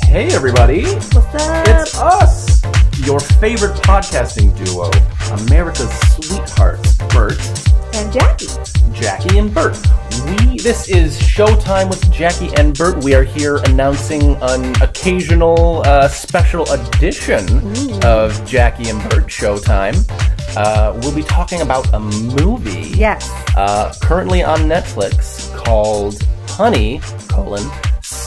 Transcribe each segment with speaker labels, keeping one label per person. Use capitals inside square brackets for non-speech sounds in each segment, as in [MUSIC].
Speaker 1: Hey, everybody.
Speaker 2: What's up?
Speaker 1: It's us, your favorite podcasting duo, America's sweethearts, Bert,
Speaker 2: and Jackie.
Speaker 1: Jackie, and Bert. We this is Showtime with Jackie and Bert. We are here announcing an occasional uh, special edition of Jackie and Bert Showtime. Uh, we'll be talking about a movie.
Speaker 2: Yes.
Speaker 1: uh, currently on Netflix called Honey, colon,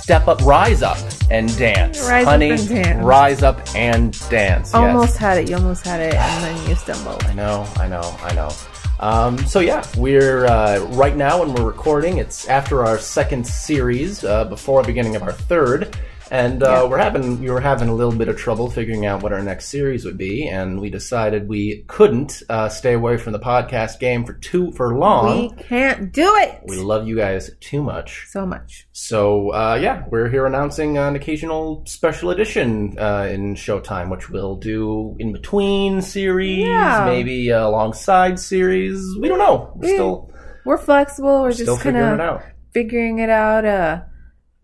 Speaker 1: Step Up, Rise Up, and Dance.
Speaker 2: Rise Up
Speaker 1: Honey,
Speaker 2: and Dance.
Speaker 1: Rise Up, and Dance. yes.
Speaker 2: Almost had it. You almost had it, and then you stumbled.
Speaker 1: I know, I know, I know. Um, so yeah, we're uh, right now when we're recording. It's after our second series, uh, before the beginning of our third, and uh,
Speaker 2: Yeah.
Speaker 1: we're having we were having a little bit of trouble figuring out what our next series would be, and we decided we couldn't uh, stay away from the podcast game for too for long.
Speaker 2: We can't do it.
Speaker 1: We love you guys too much.
Speaker 2: so much.
Speaker 1: So, uh, yeah, we're here announcing an occasional special edition uh, in Showtime, which we'll do in between series,
Speaker 2: Yeah.
Speaker 1: maybe uh, alongside series. We don't know. We're
Speaker 2: We-
Speaker 1: still,
Speaker 2: We're flexible. We're
Speaker 1: still
Speaker 2: just kind
Speaker 1: figuring it
Speaker 2: of
Speaker 1: out.
Speaker 2: figuring it out.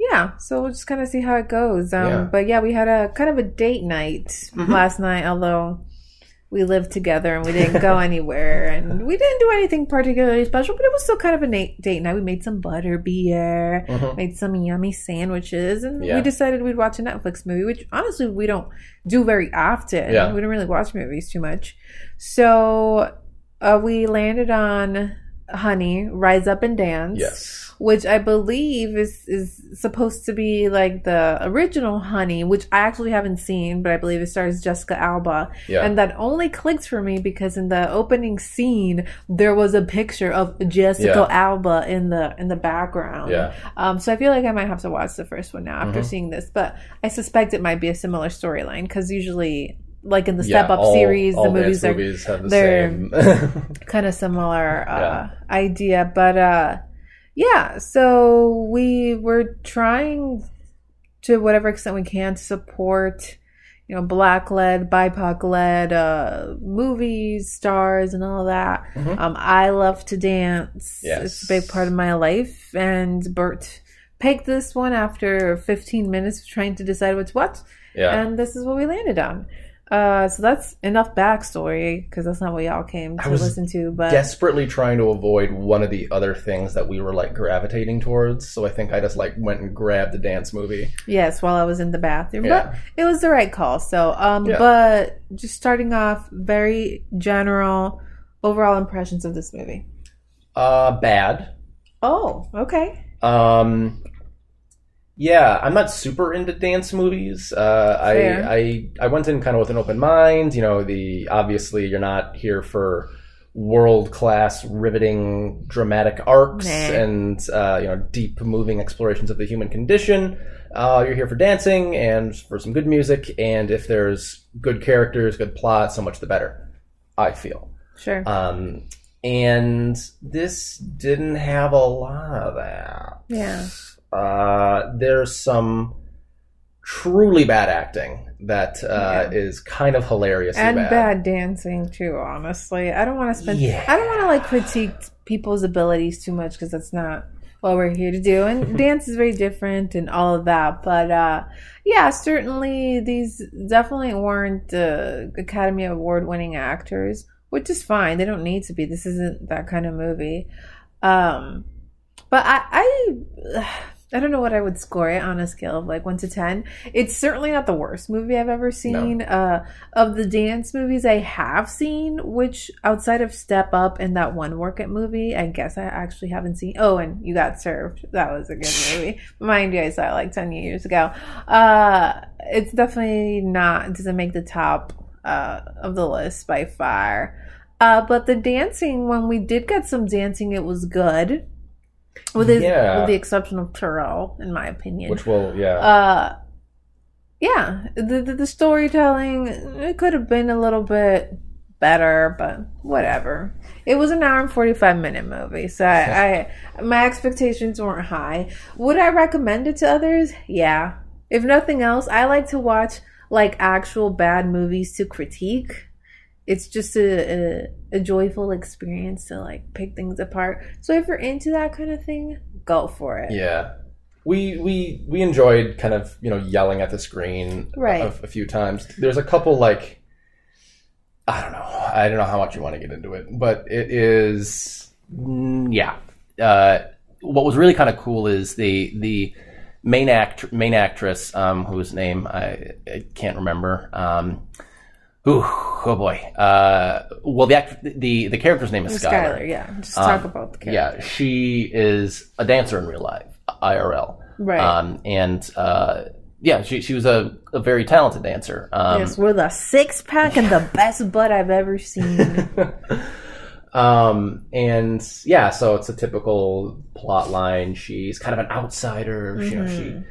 Speaker 2: Yeah. So we'll just kind of see how it goes. Um,
Speaker 1: Yeah.
Speaker 2: But yeah, we had a kind of a date night
Speaker 1: Mhm.
Speaker 2: last night, although. We lived together and we didn't go [LAUGHS] anywhere, and we didn't do anything particularly special, but it was still kind of a na- date night. We made some butter beer,
Speaker 1: Mhm.
Speaker 2: made some yummy sandwiches, and
Speaker 1: Yeah.
Speaker 2: we decided we'd watch a Netflix movie, which honestly we don't do very often.
Speaker 1: Yeah.
Speaker 2: We don't really watch movies too much. So uh, we landed on Honey, Rise Up and Dance.
Speaker 1: Yes.
Speaker 2: Which I believe is is supposed to be like the original Honey, which I actually haven't seen, but I believe it stars Jessica Alba.
Speaker 1: Yeah.
Speaker 2: And that only clicked for me because in the opening scene there was a picture of Jessica Alba in the in the background.
Speaker 1: Yeah.
Speaker 2: Um, so I feel like I might have to watch the first one now after
Speaker 1: Mhm.
Speaker 2: seeing this, but I suspect it might be a similar storyline because usually, like in the
Speaker 1: Yeah,
Speaker 2: Step Up
Speaker 1: all-
Speaker 2: series,
Speaker 1: all
Speaker 2: the movies are
Speaker 1: movies the
Speaker 2: they're- [LAUGHS] kind of similar uh,
Speaker 1: Yeah.
Speaker 2: idea. But uh, yeah, so we were trying to whatever extent we can to support. You know, black led, BIPOC led uh, movies, stars, and all that.
Speaker 1: Mhm.
Speaker 2: Um, I love to dance.
Speaker 1: Yes.
Speaker 2: It's a big part of my life. And Bert picked this one after 15 minutes of trying to decide what's what.
Speaker 1: yeah.
Speaker 2: And this is what we landed on. Uh, so that's enough backstory because that's not what y'all came to listen to. But
Speaker 1: Desperately trying to avoid one of the other things that we were like gravitating towards, so I think I just like went and grabbed the dance movie.
Speaker 2: yes, while I was in the bathroom,
Speaker 1: Yeah.
Speaker 2: but it was the right call. So, um,
Speaker 1: Yeah.
Speaker 2: but just starting off, very general overall impressions of this movie.
Speaker 1: Uh, bad.
Speaker 2: Oh, okay.
Speaker 1: Um, yeah, I'm not super into dance movies. Uh, I, I I went in kind of with an open mind. You know, the obviously you're not here for world class, riveting, dramatic arcs
Speaker 2: Nah.
Speaker 1: and uh, you know deep, moving explorations of the human condition. Uh, you're here for dancing and for some good music, and if there's good characters, good plot, so much the better. I feel.
Speaker 2: Sure.
Speaker 1: Um, and this didn't have a lot of that.
Speaker 2: yeah.
Speaker 1: Uh, there's some truly bad acting that uh,
Speaker 2: Yeah.
Speaker 1: is kind of hilarious
Speaker 2: And
Speaker 1: bad.
Speaker 2: bad. dancing too. Honestly, I don't want to spend.
Speaker 1: Yeah.
Speaker 2: I don't want to like critique people's abilities too much because that's not what we're here to do. And [LAUGHS] dance is very different and all of that. But uh, yeah, certainly these definitely weren't uh, Academy Award winning actors, which is fine. They don't need to be. This isn't that kind of movie. Um, but I, I, I don't know what I would score it on a scale of like one to ten. It's certainly not the worst movie I've ever seen. Uh, of the dance movies I have seen, which outside of Step Up and that one Work It movie, I guess I actually haven't seen. Oh, and You Got Served. That was a good [LAUGHS] movie. Mind you, I saw it like 10 years ago. Uh, it's definitely not, it doesn't make the top uh, of the list by far. Uh, but the dancing, when we did get some dancing, it was good. With, his,
Speaker 1: Yeah.
Speaker 2: with the exception of Terrell, in my opinion.
Speaker 1: Which will, yeah.
Speaker 2: uh yeah the, the the storytelling it could have been a little bit better but whatever. It was an hour and 45 minute movie so I, [LAUGHS] I my expectations weren't high. Would i recommend it to others? Yeah. If nothing else i like to watch like actual bad movies to critique. It's just a, a, a joyful experience to like pick things apart so if you're into that kind of thing go for it
Speaker 1: yeah. we we we enjoyed kind of you know yelling at the screen
Speaker 2: Right.
Speaker 1: a, a few times. There's a couple like I don't know. I don't know how much you want to get into it, but it is mm, yeah. Uh, what was really kind of cool is the the main act main actress um, whose name I, I can't remember. Um, ooh, oh boy. Uh, well, the act the the character's name is Skylar.
Speaker 2: Skylar, yeah. Just talk
Speaker 1: Um,
Speaker 2: about the character.
Speaker 1: Yeah, she is a dancer in real life, IRL.
Speaker 2: Right.
Speaker 1: Um, and uh, yeah, she she was a, a very talented dancer. Um,
Speaker 2: yes, with a six pack and the [LAUGHS] best butt I've ever seen. [LAUGHS]
Speaker 1: um, and yeah, so it's a typical plot line. She's kind of an outsider. You know, she
Speaker 2: Mm-hmm.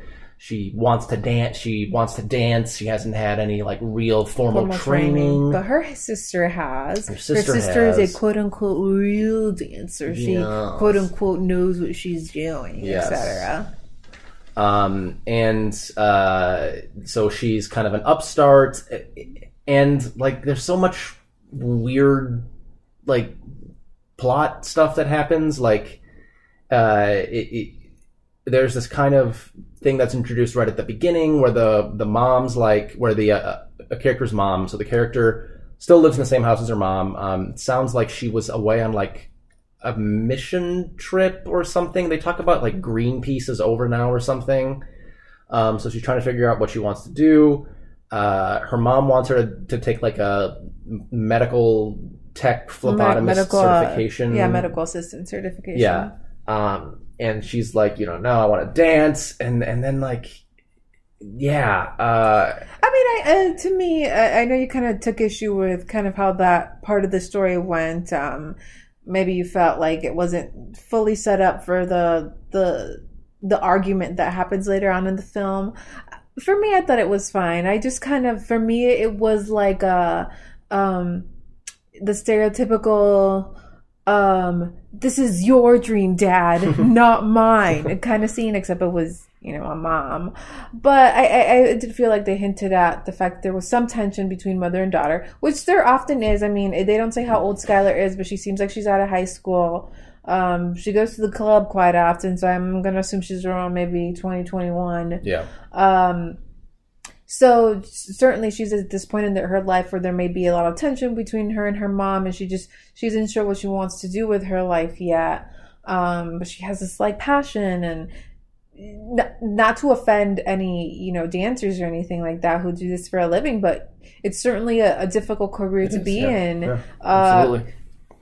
Speaker 1: She wants to dance. She wants to dance. She hasn't had any like real formal,
Speaker 2: Formal
Speaker 1: training.
Speaker 2: But her sister has.
Speaker 1: Her sister
Speaker 2: is
Speaker 1: has.
Speaker 2: a quote unquote real dancer. She
Speaker 1: Yes.
Speaker 2: quote unquote knows what she's doing,
Speaker 1: Yes.
Speaker 2: etc.
Speaker 1: um, and uh, so she's kind of an upstart, and like there's so much weird like plot stuff that happens. Like uh, it, it, there's this kind of thing that's introduced right at the beginning where the the mom's like where the uh, a character's mom, so the character still lives in the same house as her mom. Um, sounds like she was away on like a mission trip or something. They talk about like Greenpeace is over now or something. Um, so she's trying to figure out what she wants to do. Uh, her mom wants her to, to take like a medical tech phlebotomist
Speaker 2: medical, uh,
Speaker 1: certification.
Speaker 2: Yeah, medical assistant certification.
Speaker 1: Yeah. Um, and she's like, you know, no, I want to dance, and and then like, yeah, uh,
Speaker 2: I mean, I, uh, to me, I, I know you kind of took issue with kind of how that part of the story went. Um, maybe you felt like it wasn't fully set up for the the the argument that happens later on in the film. For me, I thought it was fine. I just kind of, for me, it was like a um, the stereotypical. Um, this is your dream, dad, [LAUGHS] not mine. kind of scene, except it was you know a mom. But I, I, I did feel like they hinted at the fact that there was some tension between mother and daughter, which there often is. I mean, they don't say how old Skylar is, but she seems like she's out of high school. Um, she goes to the club quite often, so I'm gonna assume she's around maybe 20,
Speaker 1: yeah,
Speaker 2: Um, so certainly she's at this point in her life where there may be a lot of tension between her and her mom, and she just she's isn't what she wants to do with her life yet. Um, but she has this like passion and n- not to offend any you know dancers or anything like that who do this for a living, but it's certainly a, a difficult career to
Speaker 1: is,
Speaker 2: be
Speaker 1: yeah,
Speaker 2: in.
Speaker 1: yeah,
Speaker 2: Uh,
Speaker 1: absolutely.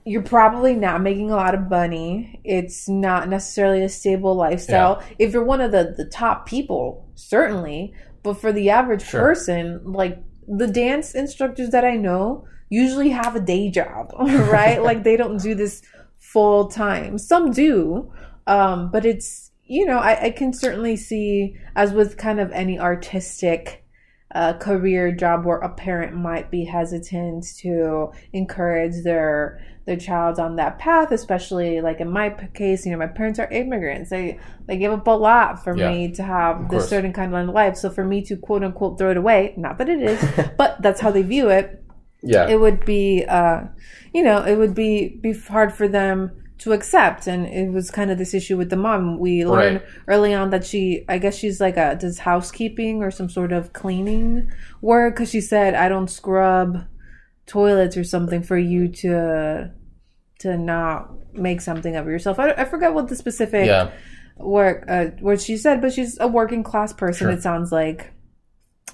Speaker 2: you're probably not making a lot of money. It's not necessarily a stable lifestyle. If you're one of the, the top people, certainly. But for the average
Speaker 1: Sure.
Speaker 2: person, like the dance instructors that I know usually have a day job, [LAUGHS] right? [LAUGHS] like they don't do this full time. Some do. Um, but it's, you know, I, I can certainly see, as with kind of any artistic uh, career job where a parent might be hesitant to encourage their their child on that path especially like in my case you know my parents are immigrants. They they give up a lot for
Speaker 1: Yeah,
Speaker 2: me to have this
Speaker 1: course.
Speaker 2: certain kind of life. So for me to quote unquote throw it away not that it is [LAUGHS] but that's how they view it
Speaker 1: Yeah,
Speaker 2: it would be uh you know it would be be hard for them to accept. And it was kind of this issue with the mom. We learned
Speaker 1: Right.
Speaker 2: early on that she i guess she's like a does housekeeping or some sort of cleaning work? Because she said i don't scrub toilets or something for you to to not make something of yourself. I, I forget what the specific
Speaker 1: yeah,
Speaker 2: work uh, what she said but she's a working class person
Speaker 1: Sure.
Speaker 2: it sounds like.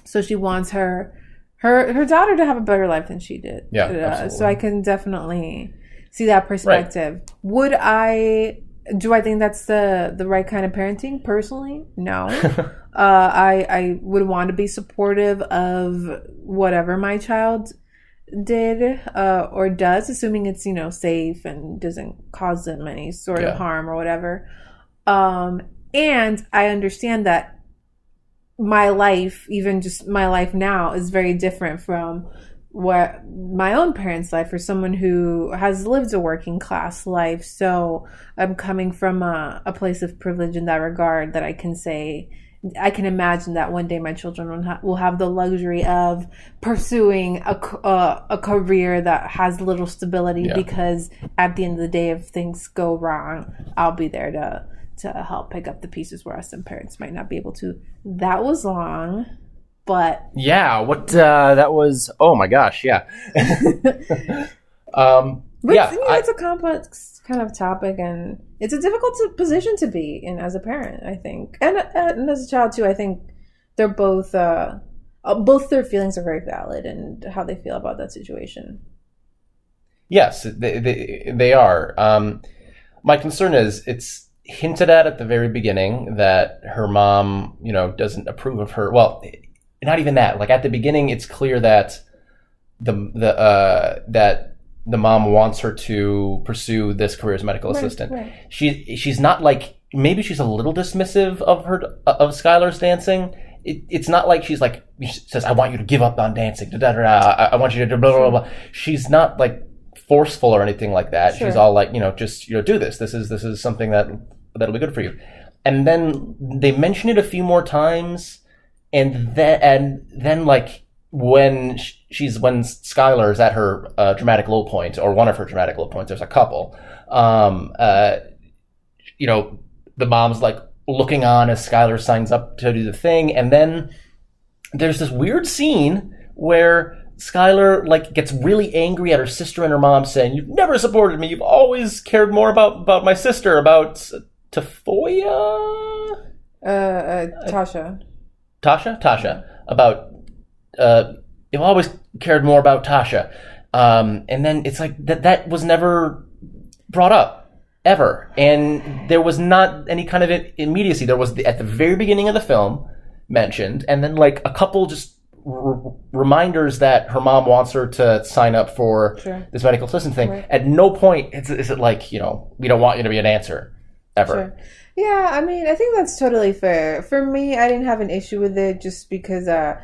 Speaker 2: So she wants her her her daughter to have a better life than she did.
Speaker 1: Yeah,
Speaker 2: Uh, so i can definitely see that perspective would i do i think that's the the right kind of parenting personally no [LAUGHS] uh, I I would want to be supportive of whatever my child did uh, or does, assuming it's you know safe and doesn't cause them any sort
Speaker 1: Yeah.
Speaker 2: of harm or whatever. Um, and I understand that my life, even just my life now, is very different from what my own parents' life or someone who has lived a working class life. So I'm coming from a, a place of privilege in that regard that I can say I can imagine that one day my children will, ha- will have the luxury of pursuing a, uh, a career that has little stability
Speaker 1: Yeah.
Speaker 2: because at the end of the day, if things go wrong, I'll be there to to help pick up the pieces where us some parents might not be able to. That was long, but
Speaker 1: Yeah, what uh, that was? Oh my gosh, yeah. [LAUGHS] um,
Speaker 2: But
Speaker 1: yeah,
Speaker 2: you know,
Speaker 1: I-
Speaker 2: it's a complex kind of topic, and it's a difficult to- position to be in as a parent. I think, and, and as a child too. I think they're both uh, uh, both their feelings are very valid and how they feel about that situation.
Speaker 1: Yes, they, they, they are. Um, my concern is it's hinted at at the very beginning that her mom, you know, doesn't approve of her. Well, not even that. Like at the beginning, it's clear that the the uh, that the mom wants her to pursue this career as a medical assistant.
Speaker 2: right.
Speaker 1: She she's not like maybe she's a little dismissive of her of Skylar's dancing. It, it's not like she's like she says I want you to give up on dancing. Da, da, da. I, I want you to do blah blah blah. blah. She's not like forceful or anything like that. She's all like you know just you know do this. This is this is something that that'll be good for you. And then they mention it a few more times, and then and then like when she's when Skylar is at her uh, dramatic low point or one of her dramatic low points. There's a couple. Um, uh, you know, the mom's like looking on as Skylar signs up to do the thing, and then there's this weird scene where Skylar like gets really angry at her sister and her mom, saying, "You've never supported me. You've always cared more about about my sister, about Tafoya,
Speaker 2: Uh, uh, Tasha.
Speaker 1: Tasha, Tasha, about uh, you've always cared more about Tasha." Um, and then it's like that that was never brought up ever, and there was not any kind of immediacy. There was the, at the very beginning of the film mentioned, and then like a couple just r- reminders that her mom wants her to sign up for
Speaker 2: Sure.
Speaker 1: this medical assistant thing.
Speaker 2: Right.
Speaker 1: At no point is, is it like you know we don't want you to be a dancer ever.
Speaker 2: Sure. Yeah, I mean, I think that's totally fair. For me, I didn't have an issue with it just because, uh,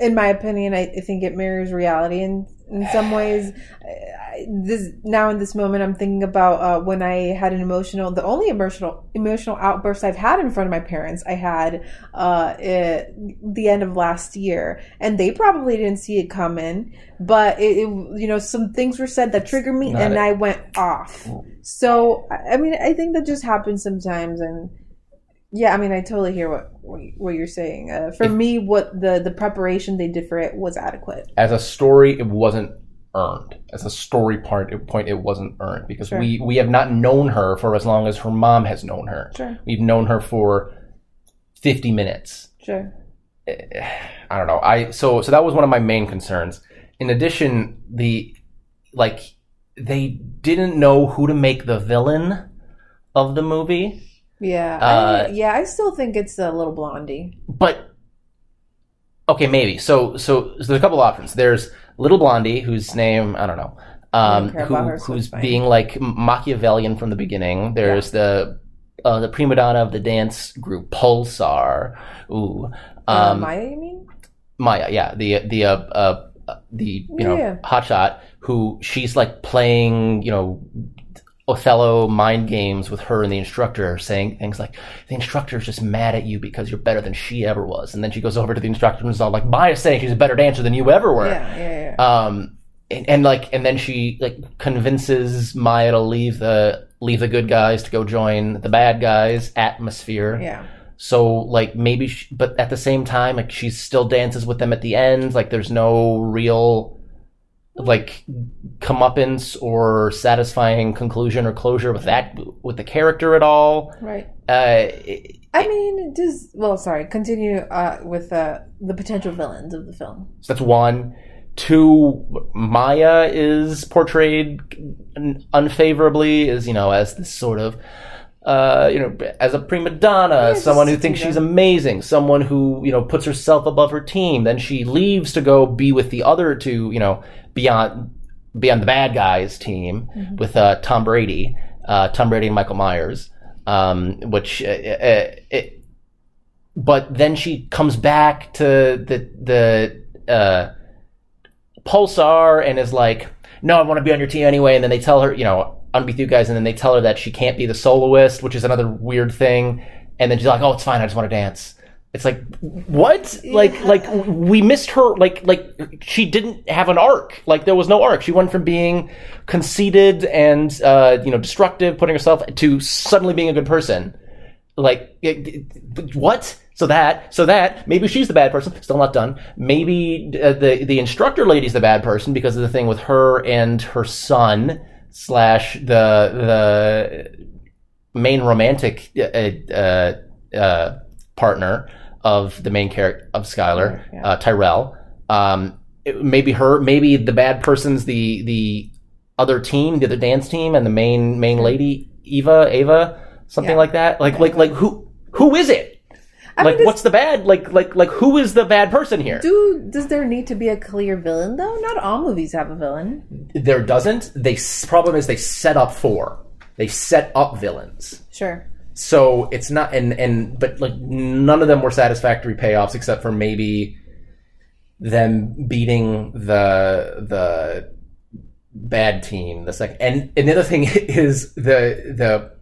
Speaker 2: in my opinion, I, think it mirrors reality in in some ways. I- This now in this moment, I'm thinking about uh, when I had an emotional, the only emotional emotional outburst I've had in front of my parents. I had uh, at the end of last year, and they probably didn't see it coming. But it, it you know, some things were said that triggered me,
Speaker 1: Not
Speaker 2: and
Speaker 1: it.
Speaker 2: I went off. So I I mean, I think that just happens sometimes, and yeah, I mean, I totally hear what what, you're saying. Uh, for me, what the the preparation they did for it was adequate.
Speaker 1: As a story, it wasn't earned. As a story part point, it wasn't earned because
Speaker 2: Sure.
Speaker 1: we we have not known her for as long as her mom has known her.
Speaker 2: Sure,
Speaker 1: We've known her for fifty minutes.
Speaker 2: sure, [SIGHS]
Speaker 1: I don't know. I so so that was one of my main concerns. In addition, the like they didn't know who to make the villain of the movie,
Speaker 2: yeah,
Speaker 1: Uh,
Speaker 2: I, yeah. I still think it's a little blondie.
Speaker 1: but okay, maybe. So so, so there's a couple options. There's Little Blondie, whose name I don't know, um,
Speaker 2: don't
Speaker 1: who,
Speaker 2: her, so
Speaker 1: who's being like Machiavellian from the beginning. There's the uh, the prima donna of the dance group Pulsar. Ooh,
Speaker 2: Uh,
Speaker 1: um,
Speaker 2: Maya, you mean?
Speaker 1: Maya, yeah, the the uh, uh, uh, the you know
Speaker 2: Yeah.
Speaker 1: hotshot who she's like playing you know Othello mind games with her and the instructor, saying things like the instructor's just mad at you because you're better than she ever was, and then she goes over to the instructor and is all like Maya's saying she's a better dancer than you ever were.
Speaker 2: Yeah, yeah, yeah.
Speaker 1: Um, and, and like, and then she like convinces Maya to leave the leave the good guys to go join the bad guys. Atmosphere.
Speaker 2: yeah.
Speaker 1: So like maybe, she, but at the same time, like she still dances with them at the end. Like there's no real like comeuppance or satisfying conclusion or closure with that with the character at all.
Speaker 2: Right.
Speaker 1: Uh, it-
Speaker 2: I mean, does well. Sorry. Continue uh, with uh, the potential villains of the film.
Speaker 1: So that's one. Two, Maya is portrayed unfavorably, as you know, as this sort of, uh, you know, as a prima donna,
Speaker 2: Yeah,
Speaker 1: someone who thinks she's amazing, someone who you know puts herself above her team. Then she leaves to go be with the other two, you know, beyond beyond the bad guys team
Speaker 2: Mm-hmm.
Speaker 1: with uh, Tom Brady, uh, Tom Brady and Michael Myers, um, which. Uh, uh, it, but then she comes back to the the uh, Pulsar and is like, "No, I want to be on your team anyway." And then they tell her, you know, unbeat you guys, and then they tell her that she can't be the soloist, which is another weird thing. And then she's like, "Oh, it's fine. I just want to dance." It's like, what? Like, like we missed her. Like, like she didn't have an arc. Like there was no arc. She went from being conceited and uh, you know destructive, putting herself to suddenly being a good person like it- it- what? So that, so that maybe she's the bad person. Still not done. Maybe uh, the the instructor lady's the bad person because of the thing with her and her son slash the the main romantic uh, uh, uh, partner of the main character of Skylar,
Speaker 2: Yeah.
Speaker 1: uh, Tyrell. Um, maybe her, maybe the bad person's the the other team, the other dance team, and the main main lady, Eva, Ava, something
Speaker 2: Yeah.
Speaker 1: like that. Like like like who who is it?
Speaker 2: I
Speaker 1: like
Speaker 2: mean,
Speaker 1: what's the bad? Like like like who is the bad person here?
Speaker 2: do does there need to be a clear villain though? Not all movies have a villain.
Speaker 1: there doesn't. They problem is they set up for they set up villains.
Speaker 2: Sure.
Speaker 1: So it's not and and but like none of them were satisfactory payoffs except for maybe them beating the the bad team the second and another thing [LAUGHS] is the the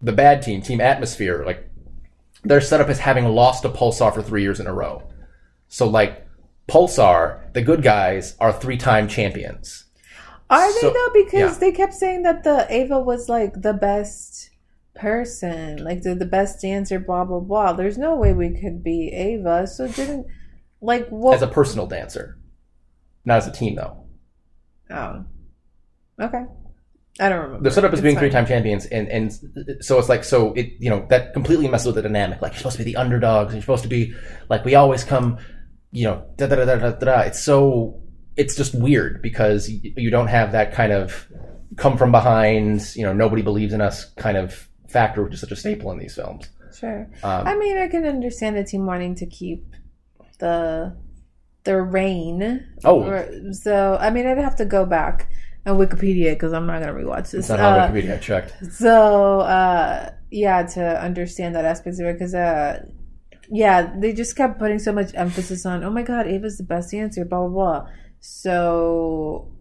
Speaker 1: the bad team team atmosphere like they're set up as having lost a pulsar for three years in a row so like pulsar the good guys are three-time champions
Speaker 2: Are they though? Because
Speaker 1: yeah.
Speaker 2: they kept saying that the Ava was like the best person, like the the best dancer, blah blah blah. There's no way we could be Ava. So didn't like what?
Speaker 1: as a personal dancer not as a team though
Speaker 2: oh, okay. I don't remember.
Speaker 1: they're set up as
Speaker 2: It's
Speaker 1: being
Speaker 2: fine.
Speaker 1: three-time champions and and so it's like so it you know that completely messes with the dynamic like you're supposed to be the underdogs and you're supposed to be like we always come you know da da da da da da it's so it's just weird because you, don't have that kind of come from behind you know nobody believes in us kind of factor which is such a staple in these films
Speaker 2: Sure.
Speaker 1: um,
Speaker 2: I mean, I can understand the team wanting to keep the the reign.
Speaker 1: Oh.
Speaker 2: So I mean, I'd have to go back on Wikipedia because I'm not gonna rewatch this.
Speaker 1: it's not
Speaker 2: Uh,
Speaker 1: Wikipedia checked
Speaker 2: So uh yeah, to understand that aspect of it, because uh yeah, they just kept putting so much emphasis on, oh my god, Ava's the best answer, blah blah blah. So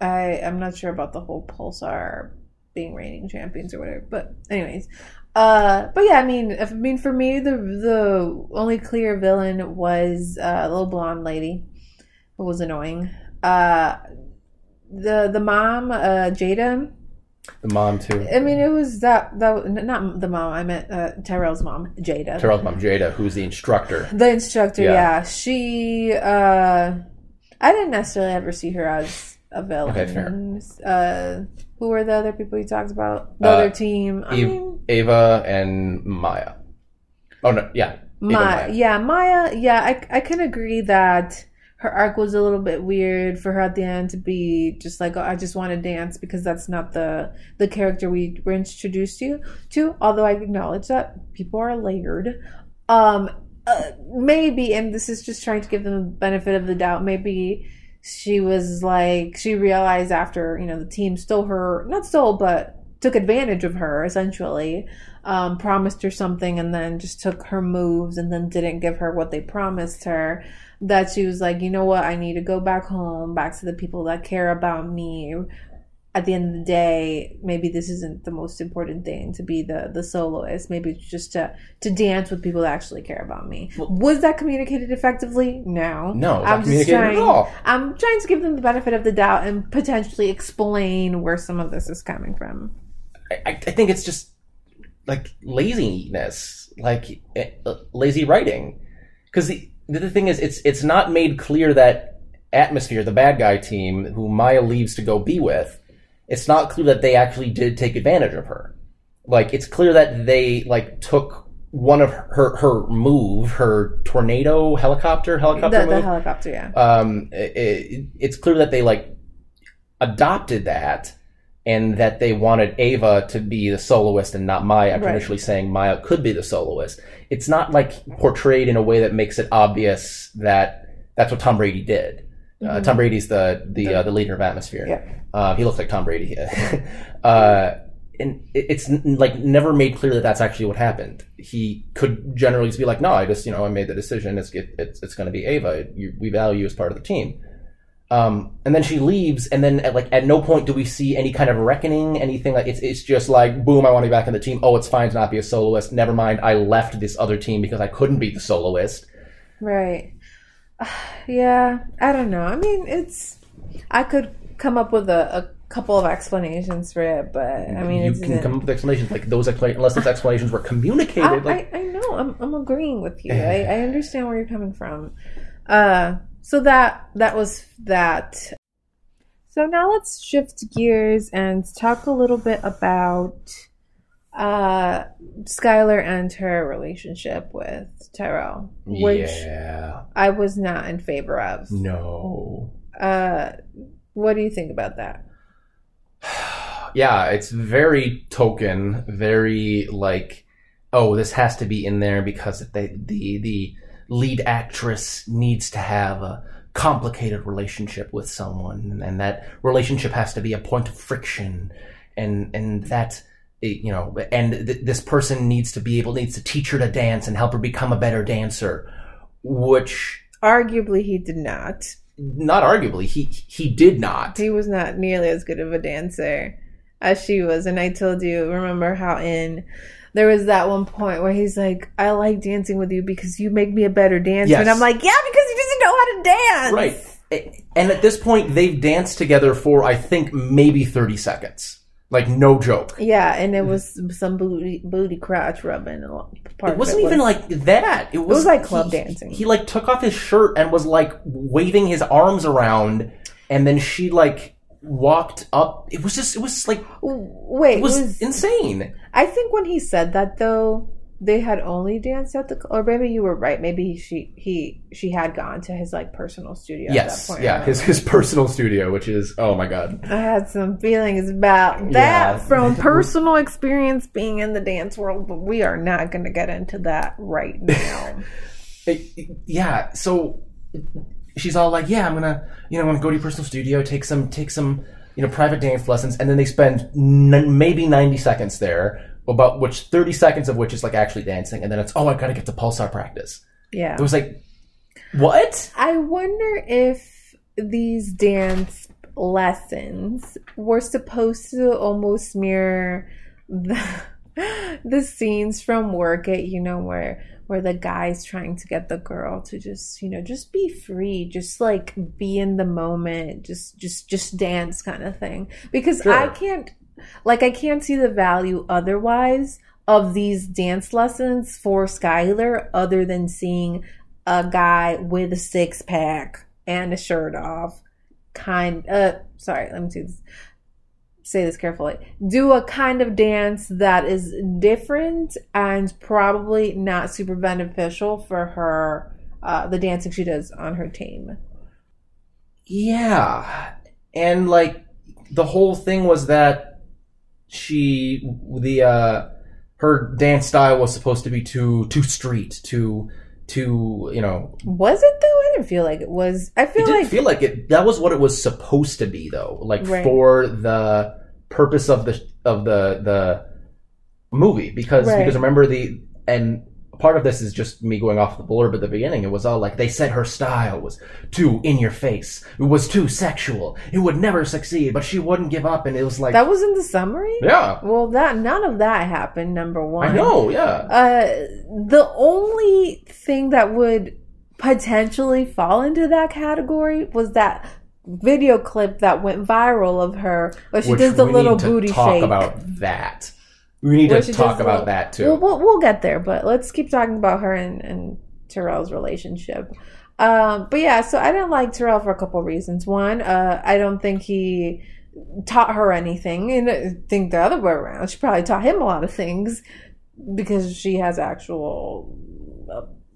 Speaker 2: I I'm not sure about the whole Pulsar being reigning champions or whatever. But anyways, uh, but yeah, I mean, if, I mean for me, the the only clear villain was uh, a little blonde lady who was annoying. Uh, the the mom, uh, Jada.
Speaker 1: the mom too
Speaker 2: I mean, it was that that not the mom. I meant uh, Tyrell's mom, Jada.
Speaker 1: Terrell's mom Jada who's the instructor
Speaker 2: The instructor,
Speaker 1: Yeah.
Speaker 2: yeah. She, uh, I didn't necessarily ever see her as a villain.
Speaker 1: Okay, fair.
Speaker 2: Uh, who were the other people you talked about? The
Speaker 1: Uh,
Speaker 2: other team. I
Speaker 1: Eve-
Speaker 2: mean,
Speaker 1: Ava and Maya oh no yeah
Speaker 2: Ma-
Speaker 1: Maya.
Speaker 2: yeah, Maya. Yeah, I, I can agree that her arc was a little bit weird for her at the end to be just like, oh, I just want to dance because that's not the the character we were introduced to. To although I acknowledge that people are layered. Um, uh, maybe, and this is just trying to give them the benefit of the doubt. Maybe she was like she realized after you know the team stole her, not stole, but took advantage of her essentially um, promised her something and then just took her moves and then didn't give her what they promised her. That she was like, you know what, I need to go back home, back to the people that care about me. At the end of the day, maybe this isn't the most important thing to be the the soloist. Maybe it's just to to dance with people that actually care about me. Was that communicated effectively? No.
Speaker 1: No,
Speaker 2: I'm just trying.
Speaker 1: all.
Speaker 2: I'm trying to give them the benefit of the doubt and potentially explain where some of this is coming from.
Speaker 1: I, I think it's just like laziness, like uh, lazy writing. Because the, the thing is, it's it's not made clear that atmosphere, the bad guy team, who Maya leaves to go be with, it's not clear that they actually did take advantage of her. Like it's clear that they like took one of her her move, her tornado helicopter helicopter
Speaker 2: The, the helicopter, yeah.
Speaker 1: um, it, it's clear that they like adopted that and that they wanted Ava to be the soloist and not Maya
Speaker 2: Right.
Speaker 1: initially saying Maya could be the soloist. It's not like portrayed in a way that makes it obvious that that's what Tom Brady did. Uh, Tom Brady's the the uh, the leader of Atmosphere.
Speaker 2: Mm-hmm. Yeah.
Speaker 1: Uh, he looks like Tom Brady. [LAUGHS] uh, and it's n- like never made clear that that's actually what happened. He could generally just be like, "No, I just you know I made the decision. It's it, it's it's going to be Ava. You, we value you as part of the team." Um, and then she leaves, and then at, like at no point do we see any kind of reckoning, anything like it's it's just like boom, I want to be back in the team. Oh, it's fine to not be a soloist. Never mind, I left this other team because I couldn't be the soloist.
Speaker 2: Right. [SIGHS] Yeah, I don't know. I mean, it's. I could come up with a, a couple of explanations for it, but I mean,
Speaker 1: you can come up with explanations like those explanations, unless those explanations were
Speaker 2: I,
Speaker 1: communicated. like,
Speaker 2: I, I know. I'm, I'm agreeing with you. [LAUGHS] I, I understand where you're coming from. Uh, so that that was that. So now let's shift gears and talk a little bit about uh, Skylar and her relationship with Tyrell, which
Speaker 1: yeah,
Speaker 2: I was not in favor of.
Speaker 1: no,
Speaker 2: Uh, what do you think about that? [SIGHS]
Speaker 1: yeah, it's very token, very like, oh, this has to be in there because they, the the lead actress needs to have a complicated relationship with someone, and that relationship has to be a point of friction, and and that eh, you know, and th- this person needs to be able needs to teach her to dance and help her become a better dancer, which
Speaker 2: Arguably, he did not.
Speaker 1: not arguably he he did not.
Speaker 2: He was not nearly as good of a dancer as she was. And I told you, remember how in there was that one point where he's like, I like dancing with you because you make me a better dancer.
Speaker 1: Yes.
Speaker 2: And I'm like, yeah, because he doesn't know how to dance.
Speaker 1: Right. And at this point, they've danced together for, I think, maybe 30 seconds. Like, no joke.
Speaker 2: Yeah, and it was some booty booty crotch rubbing. Part
Speaker 1: It wasn't
Speaker 2: was-
Speaker 1: even like that. It was,
Speaker 2: was like club
Speaker 1: he-
Speaker 2: dancing.
Speaker 1: He, like, took off his shirt and was, like, waving his arms around. And then she, like, walked up. It was just, it was, like,
Speaker 2: Wait,
Speaker 1: it was,
Speaker 2: was,
Speaker 1: insane.
Speaker 2: I think when he said that though, they had only danced at the or maybe you were right. Maybe she he she had gone to his like personal studio
Speaker 1: yes.
Speaker 2: at that point.
Speaker 1: Yeah. His, his personal studio, which is, oh my God.
Speaker 2: I had some feelings about that
Speaker 1: Yeah.
Speaker 2: from [LAUGHS] personal experience being in the dance world, but we are not going to get into that right [LAUGHS] now.
Speaker 1: Yeah so she's all like yeah i'm gonna you know i'm gonna go to your personal studio take some take some you know private dance lessons and then they spend n- maybe 90 seconds there about which 30 seconds of which is like actually dancing and then it's oh i gotta get to pulsar practice
Speaker 2: yeah.
Speaker 1: it was like what
Speaker 2: I wonder if these dance lessons were supposed to almost mirror the, [LAUGHS] the scenes from work it, you know, where where the guy's trying to get the girl to just, you know, just be free, just like be in the moment, just just just dance kind of thing. Because
Speaker 1: Sure.
Speaker 2: I can't like I can't see the value otherwise of these dance lessons for Skylar other than seeing a guy with a six pack and a shirt off kind uh sorry let me see this, say this carefully do a kind of dance that is different and probably not super beneficial for her uh the dancing she does on her team.
Speaker 1: Yeah. And like the whole thing was that she the uh her dance style was supposed to be too too street too too you know
Speaker 2: was it though i didn't feel like it was i
Speaker 1: it
Speaker 2: feel
Speaker 1: didn't
Speaker 2: like
Speaker 1: feel like it that was what it was supposed to be though like
Speaker 2: Right.
Speaker 1: for the purpose of the of the the movie because
Speaker 2: Right.
Speaker 1: because remember the and part of this is just me going off the blurb at the beginning. It was all like they said her style was too in your face. It was too sexual. It would never succeed but she wouldn't give up and it was like
Speaker 2: that was in the summary?
Speaker 1: Yeah.
Speaker 2: Well that none of that happened number one.
Speaker 1: I know yeah.
Speaker 2: Uh, the only thing that would potentially fall into that category was that video clip that went viral of her where she
Speaker 1: Which
Speaker 2: does the little booty
Speaker 1: talk
Speaker 2: shake.
Speaker 1: about that we need to talk about
Speaker 2: little-
Speaker 1: that too
Speaker 2: We'll, we'll, we'll get there, but let's keep talking about her and, and Terrell's relationship. Um, but yeah, so I didn't like Terrell for a couple reasons. One, uh, I don't think he taught her anything, and I think the other way around, she probably taught him a lot of things because she has actual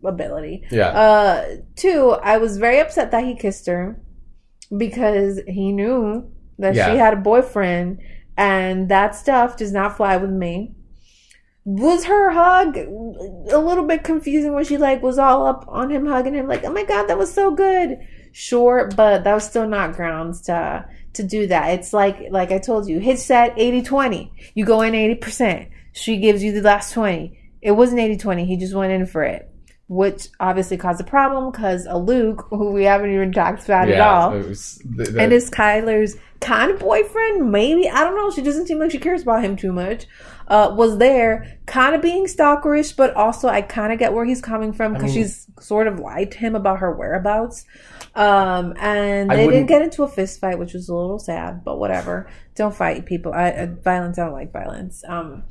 Speaker 2: ability.
Speaker 1: yeah
Speaker 2: Uh, two, I was very upset that he kissed her because he knew that
Speaker 1: Yeah.
Speaker 2: she had a boyfriend, and that stuff does not fly with me. Was her hug a little bit confusing when she like was all up on him hugging him like, oh my god, that was so good. Sure, but that was still not grounds to to do that. It's like like I told you, hit set 80-20. You go in 80%. She gives you the last 20. It wasn't 80-20. He just went in for it which obviously caused a problem because a Luke, who we haven't even talked about at all,
Speaker 1: it was
Speaker 2: and is Skylar's kind of boyfriend, maybe. I don't know. She doesn't seem like she cares about him too much. Uh, was there, kind of being stalkerish, but also I kind of get where he's coming from because
Speaker 1: mean-
Speaker 2: she's sort of lied to him about her whereabouts. Um, and they didn't get into a fist fight, which was a little sad, but whatever. Don't fight people. I, uh, violence. I don't like violence. Um,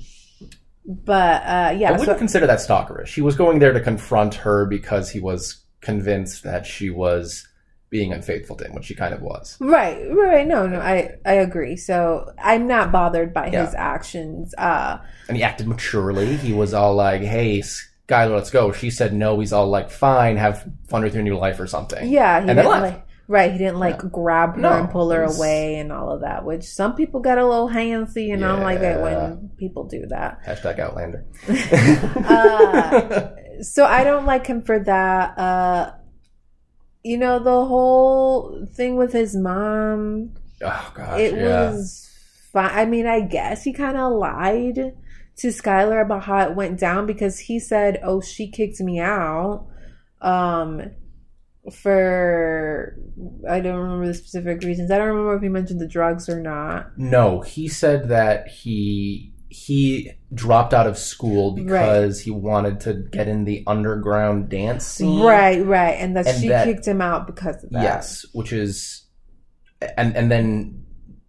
Speaker 2: but uh, yeah,
Speaker 1: I wouldn't
Speaker 2: so
Speaker 1: consider that stalkerish. He was going there to confront her because he was convinced that she was being unfaithful to him, which she kind of was.
Speaker 2: Right, right. No, no, I I agree. So I'm not bothered by his actions. Uh,
Speaker 1: And he acted maturely. He was all like, "Hey, Skylar, let's go." She said no. He's all like, "Fine, have fun with your new life or something."
Speaker 2: yeah, he
Speaker 1: And then
Speaker 2: didn't
Speaker 1: left.
Speaker 2: like right. He didn't like grab her
Speaker 1: No,
Speaker 2: and pull her
Speaker 1: was-
Speaker 2: away and all of that. Which some people get a little handsy, and I don't like it when people do that.
Speaker 1: Hashtag Outlander. [LAUGHS]
Speaker 2: Uh, [LAUGHS] so I don't like him for that. Uh, you know the whole thing with his mom.
Speaker 1: oh gosh,
Speaker 2: it
Speaker 1: yeah.
Speaker 2: was fine. I mean, I guess he kind of lied to Skylar about how it went down because he said, "Oh, she kicked me out." Um, for I don't remember the specific reasons. I don't remember if he mentioned the drugs or not.
Speaker 1: No, he said that he he dropped out of school because he wanted to get in the underground dance scene.
Speaker 2: Right, right, and that
Speaker 1: And
Speaker 2: she
Speaker 1: that-
Speaker 2: kicked him out because of that.
Speaker 1: Yes, which is, and and then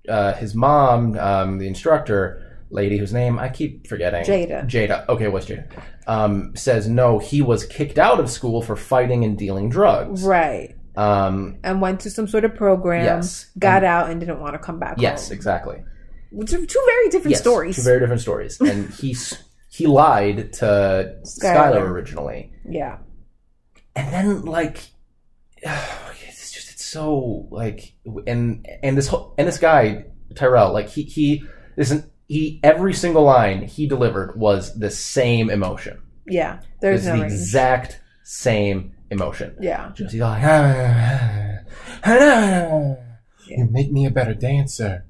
Speaker 1: uh, his mom, um, the instructor lady whose name I keep forgetting,
Speaker 2: Jada.
Speaker 1: Jada. Okay, what's Jada? Um, says no. He was kicked out of school for fighting and dealing drugs.
Speaker 2: Right,
Speaker 1: Um,
Speaker 2: and went to some sort of program.
Speaker 1: yes.
Speaker 2: Got
Speaker 1: And-
Speaker 2: out and didn't want to come back.
Speaker 1: Yes,
Speaker 2: home.
Speaker 1: exactly.
Speaker 2: Which two very different
Speaker 1: Yes,
Speaker 2: stories.
Speaker 1: Two very different stories, and he he lied to
Speaker 2: Skylar.
Speaker 1: Skylar originally.
Speaker 2: yeah,
Speaker 1: and then like [SIGHS] it's just it's so like and and this whole and this guy Tyrell like he he isn't he every single line he delivered was the same emotion.
Speaker 2: yeah. There's
Speaker 1: was
Speaker 2: no
Speaker 1: the
Speaker 2: range.
Speaker 1: exact same emotion.
Speaker 2: Yeah.
Speaker 1: Just he's like "Ah, ah, ah, ah
Speaker 3: You make me a better dancer.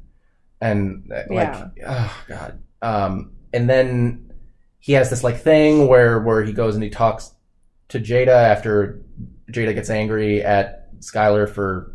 Speaker 1: And uh, like oh god. Um and then he has this like thing where where he goes and he talks to Jada after Jada gets angry at Skylar for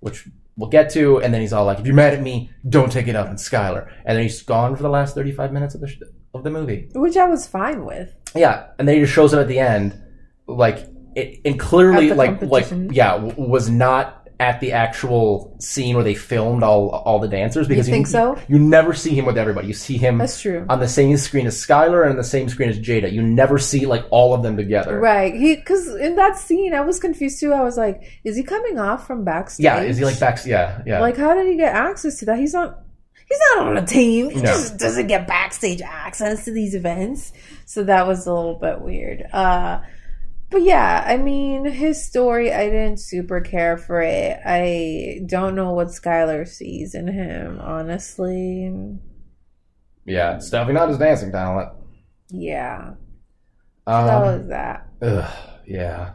Speaker 1: which we'll get to and then he's all like if you're mad at me don't take it out on Skylar. And then he's gone for the last 35 minutes of the sh- of the movie.
Speaker 2: Which I was fine with.
Speaker 1: yeah and then he just shows up at the end like it and clearly like like yeah w- was not at the actual scene where they filmed all all the dancers because you
Speaker 2: think so?
Speaker 1: you never see him with everybody you see him
Speaker 2: That's true.
Speaker 1: on the same screen as Skylar and on the same screen as Jada you never see like all of them together
Speaker 2: Right. He because in that scene I was confused too. I was like, is he coming off from backstage?
Speaker 1: yeah is he like backstage? yeah yeah
Speaker 2: Like how did he get access to that? He's not he's not on a team. He
Speaker 1: No.
Speaker 2: just doesn't get backstage access to these events. So that was a little bit weird. Uh but yeah, I mean, his story, I didn't super care for it. I don't know what Skylar sees in him, honestly.
Speaker 1: yeah it's definitely not his dancing talent
Speaker 2: Yeah.
Speaker 1: um,
Speaker 2: That was that.
Speaker 1: Ugh, yeah.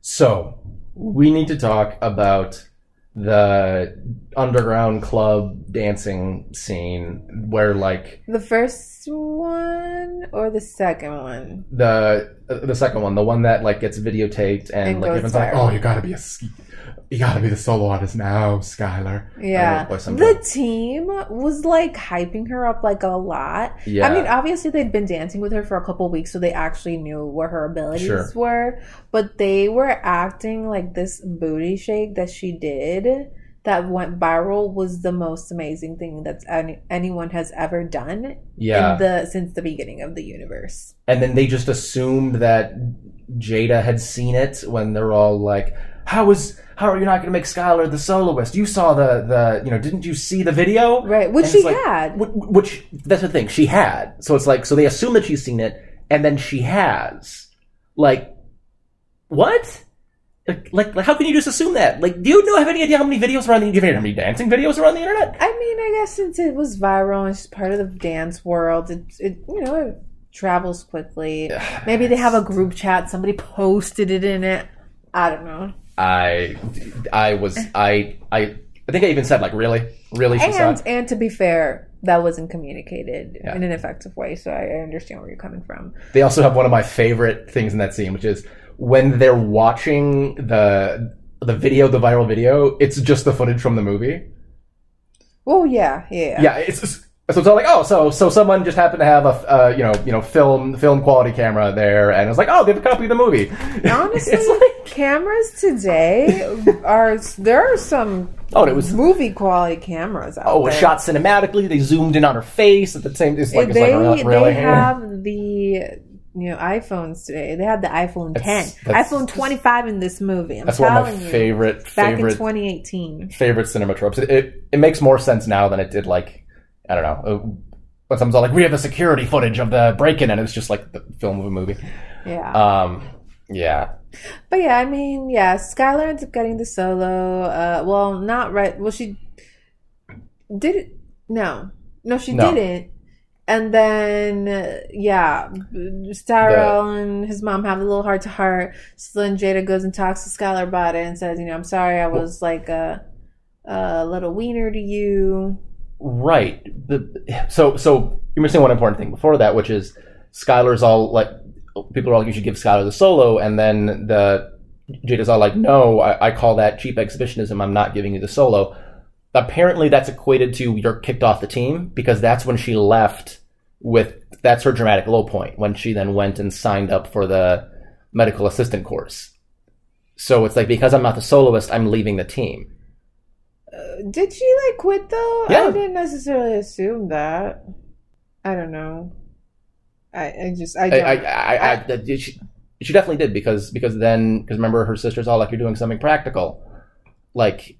Speaker 1: So we need to talk about the underground club dancing scene where like
Speaker 2: The first one or the second one?
Speaker 1: the uh, the second one, the one that like gets videotaped and,
Speaker 2: And
Speaker 1: like everyone's like,
Speaker 2: viral.
Speaker 1: oh,
Speaker 3: Oh, you gotta be a, you gotta be the solo artist now, Skylar.
Speaker 2: Yeah. The team was like hyping her up like a lot.
Speaker 1: yeah,
Speaker 2: I mean, obviously they'd been dancing with her for a couple weeks, so they actually knew what her abilities
Speaker 1: Sure.
Speaker 2: were. But they were acting like this booty shake that she did that went viral was the most amazing thing that any, anyone has ever done
Speaker 1: yeah.
Speaker 2: in the since the beginning of the universe.
Speaker 1: and then they just assumed that Jada had seen it when they're all like, "How is how are you not going to make Skylar the soloist? You saw the the you know didn't you see the video?"
Speaker 2: Right, which she
Speaker 1: like-
Speaker 2: had.
Speaker 1: Which, which that's the thing she had. So it's like so they assume that she's seen it, and then she has. Like, what? Like, like, how can you just assume that? Like, do you know have any idea how many videos are on the? Do you have any dancing videos are on the internet?
Speaker 2: I mean, I guess since it was viral and she's part of the dance world, it, it you know it travels quickly. Maybe they have a group chat. Somebody posted it in it. I don't know.
Speaker 1: I, I was, I, I, I think I even said like, really, really, she
Speaker 2: And and to be fair, that wasn't communicated
Speaker 1: Yeah.
Speaker 2: in an effective way. So I, I understand where you're coming from.
Speaker 1: They also have one of my favorite things in that scene, which is when they're watching the the video, the viral video. It's just the footage from the movie.
Speaker 2: Oh yeah, yeah.
Speaker 1: Yeah, it's so it's all like, oh, so so someone just happened to have a uh, you know you know film film quality camera there, and it's like, oh, they have a copy of the movie. [LAUGHS]
Speaker 2: Honestly,
Speaker 1: it's like,
Speaker 2: cameras today are there are some
Speaker 1: oh, it was
Speaker 2: movie quality cameras out
Speaker 1: oh,
Speaker 2: there.
Speaker 1: was shot cinematically. They zoomed in on her face at the same. It's like, it's
Speaker 2: they
Speaker 1: like really.
Speaker 2: they have the you know iPhones today. They had the iPhone
Speaker 1: That's-
Speaker 2: 10,
Speaker 1: that's-
Speaker 2: iPhone 25 in this movie. I'm
Speaker 1: That's one of my
Speaker 2: you.
Speaker 1: favorite
Speaker 2: Back in
Speaker 1: favorite
Speaker 2: 2018.
Speaker 1: favorite cinema tropes. It, it it makes more sense now than it did like I don't know. uh, When someone's all like, "We have the security footage of the break-in," and it was just like the film of a movie.
Speaker 2: Yeah.
Speaker 1: Um, yeah,
Speaker 2: But yeah, I mean, yeah, Skylar ends up getting the solo. Uh, well, not right. Well, she did it. No, no, she
Speaker 1: No.
Speaker 2: didn't. And then, uh, yeah, Starrell and his mom have a little heart to heart. So then Jada goes and talks to Skylar about it and says, you know, I'm sorry I was like a, a little wiener to you.
Speaker 1: Right. The, so so you're missing one important thing before that, which is Skylar's all like, people are all like, "You should give Skylar the solo," and then the Jada's all like, "No, I, I call that cheap exhibitionism. I'm not giving you the solo." apparently that's equated to you're kicked off the team because that's when she left with that's her dramatic low point when she then went and signed up for the medical assistant course. So it's like because I'm not the soloist, I'm leaving the team.
Speaker 2: Did she like quit though?
Speaker 1: Yeah.
Speaker 2: I didn't necessarily assume that. I don't know. I, I just I
Speaker 1: I. I, I, I, she, she definitely did because because then because remember her sister's all like you're doing something practical, like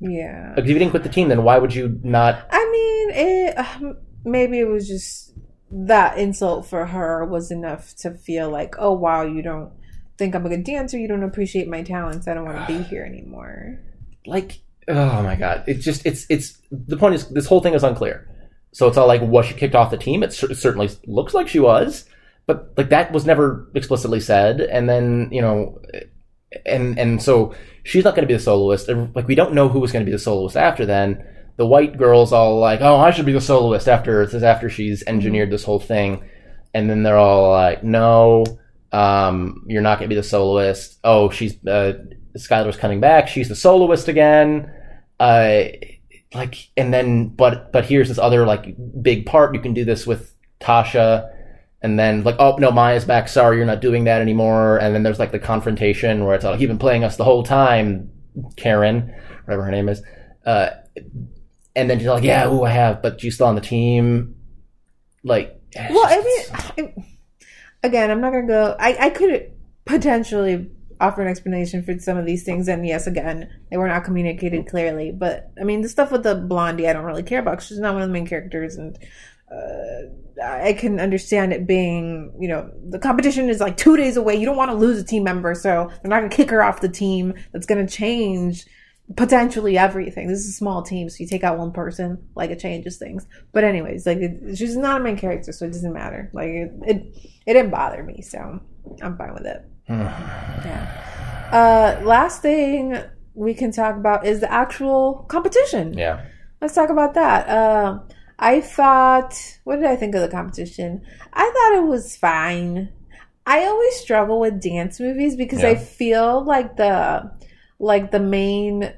Speaker 2: yeah.
Speaker 1: if you didn't quit the team, then why would you not?
Speaker 2: I mean, it um, maybe it was just that insult for her was enough to feel like, oh wow, you don't think I'm a good dancer, you don't appreciate my talents, I don't want to be [SIGHS] here anymore.
Speaker 1: like oh my god. It's just it's it's the point is this whole thing is unclear. So it's all like was she kicked off the team? It, cer- certainly looks like she was but like that was never explicitly said. And then you know and and so she's not going to be the soloist. Like we don't know who was going to be the soloist after then. The white girl's all like oh i should be the soloist after this after she's engineered this whole thing. And then they're all like no um, you're not going to be the soloist. Oh she's uh, skylar's coming back. She's the soloist again uh, like and then but but here's this other like big part. You can do this with tasha and then like oh no maya's back. Sorry you're not doing that anymore. And then there's like the confrontation where it's like you've been playing us the whole time karen whatever her name is. Uh, and then she's like yeah ooh i have but you still on the team. Like
Speaker 2: Well, I mean, I- again, I'm not gonna go. I I could potentially offer an explanation for some of these things, and yes, again, they were not communicated clearly. But I mean, the stuff with the blondie, I don't really care about. She's not one of the main characters, and uh, I can understand it being, you know, the competition is like two days away. You don't want to lose a team member, so they're not gonna kick her off the team. That's gonna change potentially everything. This is a small team, so you take out one person, like it changes things. But anyways, like it, she's not a main character, so it doesn't matter. Like it, it, it didn't bother me, so I'm fine with it. [SIGHS] yeah. Uh, last thing we can talk about is the actual competition.
Speaker 1: yeah
Speaker 2: Let's talk about that. Um, I thought, what did I think of the competition? I thought it was fine. I always struggle with dance movies because I feel like the like the main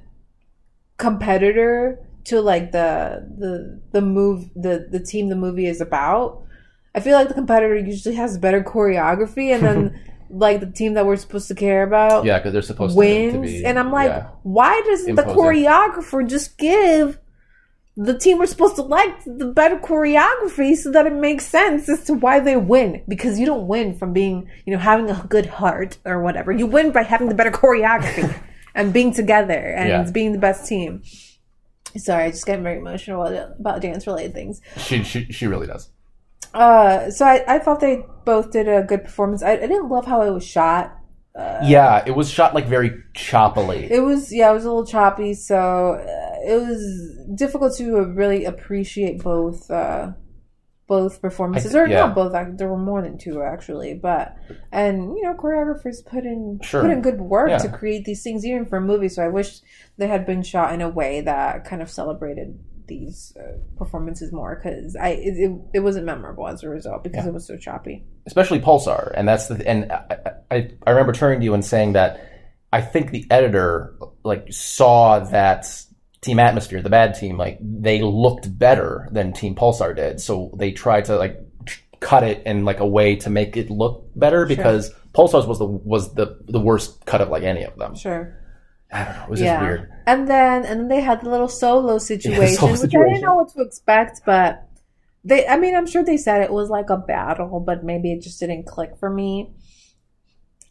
Speaker 2: competitor to like the the the move the the team the movie is about. I feel like the competitor usually has better choreography, and then [LAUGHS] like the team that we're supposed to care about
Speaker 1: yeah because they're supposed to-
Speaker 2: wins.
Speaker 1: to, be
Speaker 2: and I'm like,
Speaker 1: yeah.
Speaker 2: why doesn't the choreographer just give the team we're supposed to like the better choreography so that it makes sense as to why they win? Because you don't win from being, you know, having a good heart or whatever. You win by having the better choreography [LAUGHS] and being together and
Speaker 1: Yeah.
Speaker 2: being the best team. Sorry, I just get very emotional about dance related things.
Speaker 1: she, she she really does
Speaker 2: Uh, so I, I thought they both did a good performance. I, I didn't love how it was shot.
Speaker 1: yeah it was shot like very choppily
Speaker 2: It was yeah, it was a little choppy, so uh, it was difficult to really appreciate both uh, both performances,
Speaker 1: I-
Speaker 2: or
Speaker 1: yeah.
Speaker 2: not both. There were more than two actually, but and you know, choreographers put in
Speaker 1: Sure.
Speaker 2: put in good work
Speaker 1: Yeah.
Speaker 2: to create these things, even for movies. So I wish they had been shot in a way that kind of celebrated these uh, performances more because I it, it, wasn't memorable as a result because
Speaker 1: Yeah.
Speaker 2: it was so choppy.
Speaker 1: especially Pulsar, and that's the and I, I I remember turning to you and saying that I think the editor like saw that Team Atmosphere, the bad team, like they looked better than Team Pulsar did, so they tried to like cut it in like a way to make it look better because Pulsar's was the was the the worst cut of like any of them.
Speaker 2: Sure.
Speaker 1: I don't know, it was
Speaker 2: Yeah.
Speaker 1: just weird.
Speaker 2: And then and then they had the little solo [LAUGHS] situation,
Speaker 1: solo
Speaker 2: which I didn't know what to expect, but they I mean I'm sure they said it was like a battle, but maybe it just didn't click for me.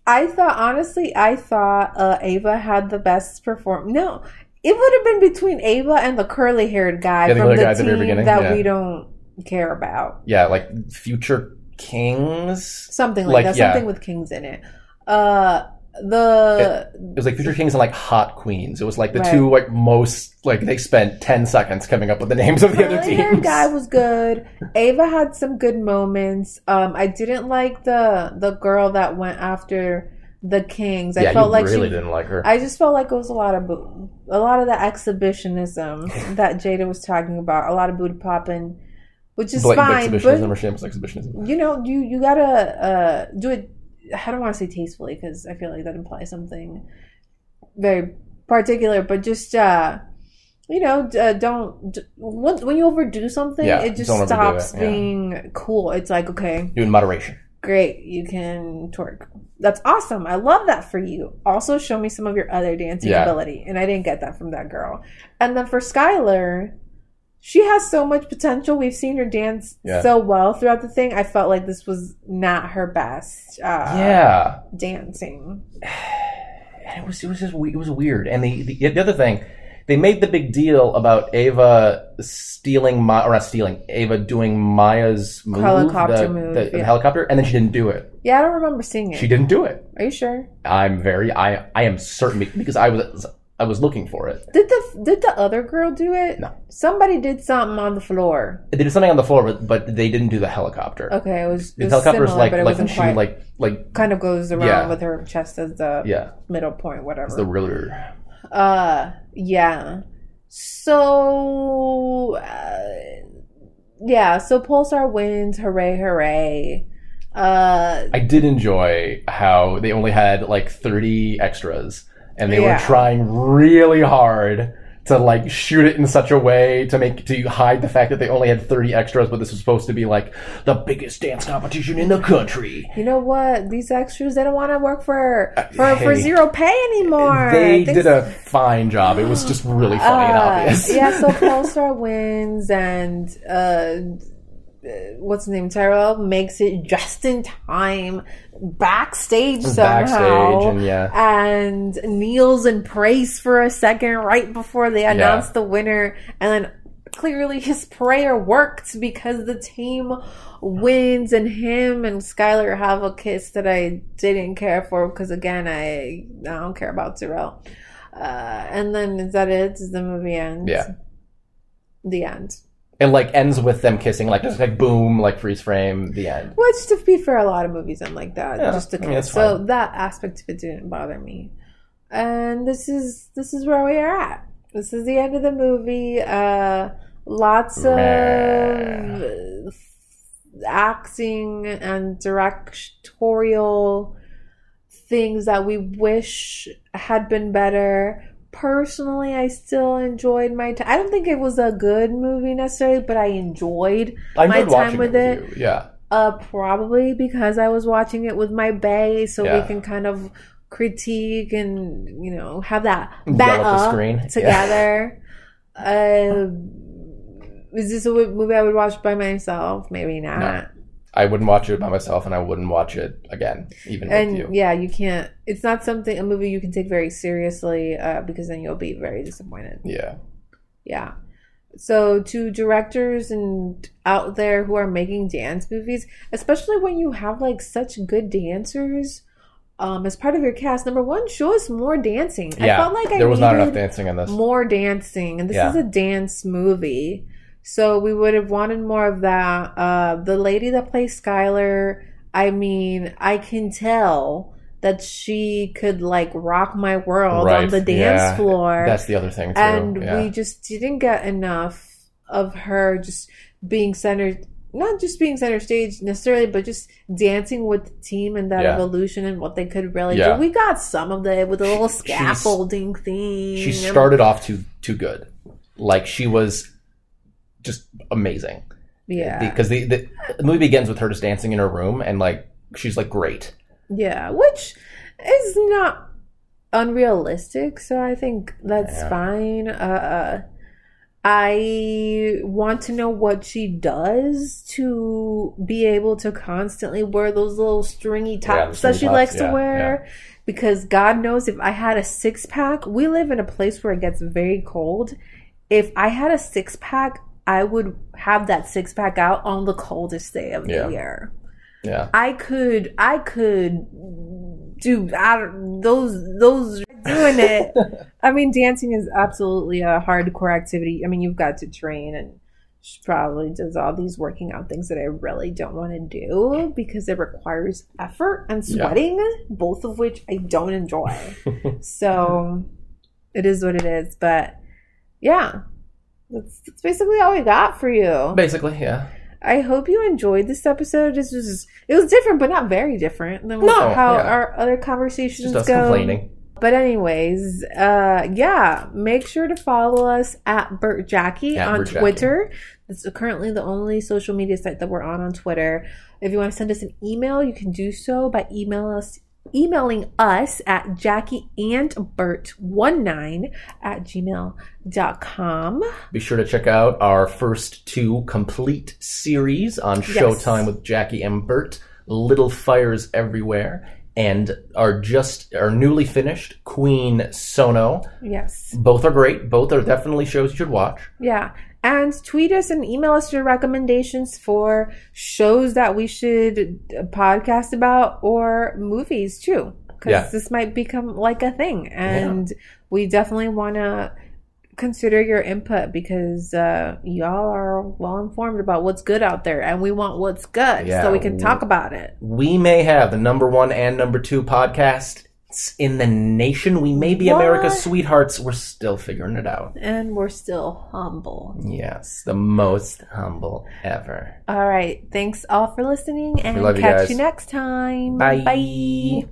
Speaker 2: I thought honestly, I thought uh, Ava had the best perform. No, it would have been between Ava and the curly haired guy
Speaker 1: Yeah, the
Speaker 2: from the
Speaker 1: guy
Speaker 2: team that
Speaker 1: yeah.
Speaker 2: we don't care about.
Speaker 1: Yeah, like future kings.
Speaker 2: Something like,
Speaker 1: Like,
Speaker 2: that.
Speaker 1: yeah.
Speaker 2: Something with kings in it. Uh, the
Speaker 1: It was like future kings and like hot queens. It was like the
Speaker 2: Right.
Speaker 1: two like most like they spent ten seconds coming up with the names of the other teams.
Speaker 2: guy was good. Ava had some good moments. Um, I didn't like the the girl that went after the Kings. I
Speaker 1: yeah,
Speaker 2: felt
Speaker 1: you
Speaker 2: like
Speaker 1: really
Speaker 2: she.
Speaker 1: didn't like her.
Speaker 2: I just felt like it was a lot of boo- a lot of the exhibitionism [LAUGHS] that Jada was talking about. A lot of booty popping, which is
Speaker 1: Blatant
Speaker 2: fine,
Speaker 1: exhibitionism
Speaker 2: but
Speaker 1: or shameless exhibitionism.
Speaker 2: you know, you you gotta uh, do it. I don't want to say tastefully because I feel like that implies something very particular, but just uh, you know, uh, don't d- when you overdo something,
Speaker 1: Yeah,
Speaker 2: it just stops
Speaker 1: it, yeah.
Speaker 2: being cool. It's like okay,
Speaker 1: Do in moderation.
Speaker 2: great, you can twerk. That's awesome. I love that for you. Also, show me some of your other dancing
Speaker 1: Yeah.
Speaker 2: ability, and I didn't get that from that girl. And then for Skylar, she has so much potential. We've seen her dance
Speaker 1: Yeah.
Speaker 2: so well throughout the thing. I felt like this was not her best uh,
Speaker 1: yeah,
Speaker 2: dancing. [SIGHS]
Speaker 1: and it was it was just we- it was weird. And the, the the other thing, they made the big deal about Ava stealing my or not stealing Ava doing Maya's move,
Speaker 2: Helicopter
Speaker 1: the,
Speaker 2: move,
Speaker 1: the, the helicopter, and then she didn't do it.
Speaker 2: Yeah, I don't remember seeing it.
Speaker 1: She didn't do it.
Speaker 2: Are you sure?
Speaker 1: I'm very I I am certain because I was I was looking for it.
Speaker 2: Did the did the other girl do it?
Speaker 1: No.
Speaker 2: Somebody did something on the floor.
Speaker 1: They did something on the floor, but, but they didn't do the helicopter.
Speaker 2: Okay, it was, it
Speaker 1: the
Speaker 2: was
Speaker 1: helicopter's
Speaker 2: similar,
Speaker 1: like
Speaker 2: but it
Speaker 1: like
Speaker 2: wasn't
Speaker 1: she
Speaker 2: quite.
Speaker 1: like like
Speaker 2: kind of goes around
Speaker 1: Yeah.
Speaker 2: with her chest as the
Speaker 1: yeah,
Speaker 2: middle point, whatever.
Speaker 1: it's the ruler.
Speaker 2: Uh, yeah. So, uh, yeah. So Pulsar wins. Hooray! Hooray! Uh,
Speaker 1: I did enjoy how they only had like 30 extras and they
Speaker 2: Yeah.
Speaker 1: were trying really hard to like shoot it in such a way to make to hide the fact that they only had 30 extras but this was supposed to be like the biggest dance competition in the country.
Speaker 2: you know what? These extras they don't want to work for for, for
Speaker 1: Uh, hey.
Speaker 2: zero pay anymore.
Speaker 1: They
Speaker 2: Things-
Speaker 1: did a fine job. It was just really funny and
Speaker 2: Uh,
Speaker 1: obvious.
Speaker 2: yeah, so [LAUGHS] Pulsar wins, and uh, what's his name? Tyrell makes it just in time backstage somehow,
Speaker 1: Backstage and yeah.
Speaker 2: and kneels and prays for a second right before they announce the winner, and then clearly his prayer worked because the team wins and him and Skylar have a kiss that I didn't care for because again I I don't care about Tyrell. Uh, and then is that it? Does the movie end?
Speaker 1: Yeah.
Speaker 2: The end.
Speaker 1: It like ends with them kissing, like just like boom, like freeze frame, the end.
Speaker 2: Which, to be fair, a lot of movies end like that.
Speaker 1: Yeah,
Speaker 2: just to
Speaker 1: I mean.
Speaker 2: So that aspect of it didn't bother me. And this is this is where we are at. This is the end of the movie. Uh, lots of
Speaker 1: Meh.
Speaker 2: acting and directorial things that we wish had been better. Personally, I still enjoyed my time. I don't think it was a good movie necessarily, but I enjoyed
Speaker 1: I
Speaker 2: my time with
Speaker 1: it.
Speaker 2: it.
Speaker 1: with. Yeah.
Speaker 2: uh, probably because I was watching it with my bay, so
Speaker 1: Yeah.
Speaker 2: we can kind of critique and you know have that
Speaker 1: back
Speaker 2: battle
Speaker 1: screen. Yeah.
Speaker 2: together. [LAUGHS] Uh, is this a movie I would watch by myself? Maybe not.
Speaker 1: I wouldn't watch it by myself and I wouldn't watch it again, even with
Speaker 2: And
Speaker 1: you.
Speaker 2: yeah, you can't. It's not something a movie you can take very seriously uh, because then you'll be very disappointed.
Speaker 1: Yeah.
Speaker 2: Yeah. So to directors and out there who are making dance movies, especially when you have like such good dancers um as part of your cast, number one, show us more dancing.
Speaker 1: Yeah.
Speaker 2: I felt like I
Speaker 1: there was not enough dancing in this.
Speaker 2: more dancing, and this
Speaker 1: Yeah.
Speaker 2: is a dance movie. So we would have wanted more of that. Uh, the lady that plays Skylar, I mean, I can tell that she could like rock my world on the dance
Speaker 1: yeah.
Speaker 2: floor.
Speaker 1: That's the other thing too.
Speaker 2: and
Speaker 1: yeah.
Speaker 2: we just didn't get enough of her just being centered not just being center stage necessarily but just dancing with the team and that
Speaker 1: Yeah.
Speaker 2: evolution and what they could really do we got some of it with a little scaffolding thing
Speaker 1: she started off too too good. Like she was amazing.
Speaker 2: yeah
Speaker 1: Because the, the the movie begins with her just dancing in her room and like she's like great.
Speaker 2: yeah which is not unrealistic so i think that's
Speaker 1: Yeah.
Speaker 2: fine uh I want to know what she does to be able to constantly wear those little stringy
Speaker 1: Yeah,
Speaker 2: tops that she
Speaker 1: tops,
Speaker 2: likes
Speaker 1: yeah,
Speaker 2: to wear. Because God knows if I had a six pack, we live in a place where it gets very cold. If I had a six pack, I would have that six pack out on the coldest day of the year.
Speaker 1: Yeah.
Speaker 2: I could, I could do I, those, those doing it. [LAUGHS] I mean, dancing is absolutely a hardcore activity. I mean, you've got to train, and she probably does all these working out things that I really don't want to do because it requires effort and
Speaker 1: Yeah.
Speaker 2: sweating, both of which I don't enjoy. [LAUGHS] so it is what it is. But yeah, that's, that's basically all we got for you.
Speaker 1: Basically, yeah.
Speaker 2: I hope you enjoyed this episode. This was it was different, but not very different than
Speaker 1: No,
Speaker 2: how
Speaker 1: yeah.
Speaker 2: our other conversations
Speaker 1: Just us
Speaker 2: go.
Speaker 1: complaining.
Speaker 2: But anyways, uh, yeah, make sure to follow us at Bert Jackie
Speaker 1: At
Speaker 2: on
Speaker 1: Bert Jackie.
Speaker 2: Twitter. It's currently the only social media site that we're on on Twitter. If you want to send us an email, you can do so by email us emailing us at Jackie and Bert19 at gmail.com.
Speaker 1: Be sure to check out our first two complete series on
Speaker 2: Yes.
Speaker 1: Showtime with Jackie and Bert, Little Fires Everywhere, and our just our newly finished Queen Sono.
Speaker 2: Yes.
Speaker 1: Both are great. Both are definitely shows you should watch.
Speaker 2: Yeah. And tweet us and email us your recommendations for shows that we should podcast about or movies too. Because
Speaker 1: Yeah.
Speaker 2: this might become like a thing. And we definitely want to consider your input because uh, y'all are well informed about what's good out there and we want what's good
Speaker 1: Yeah.
Speaker 2: so we can talk about it.
Speaker 1: We may have the number one and number two podcasts in the nation. We may be
Speaker 2: What?
Speaker 1: America's sweethearts. We're still figuring it out.
Speaker 2: And we're still humble.
Speaker 1: Yes, the most humble ever.
Speaker 2: All right. Thanks all for listening and
Speaker 1: you
Speaker 2: catch
Speaker 1: guys.
Speaker 2: you next time.
Speaker 1: Bye.
Speaker 2: Bye.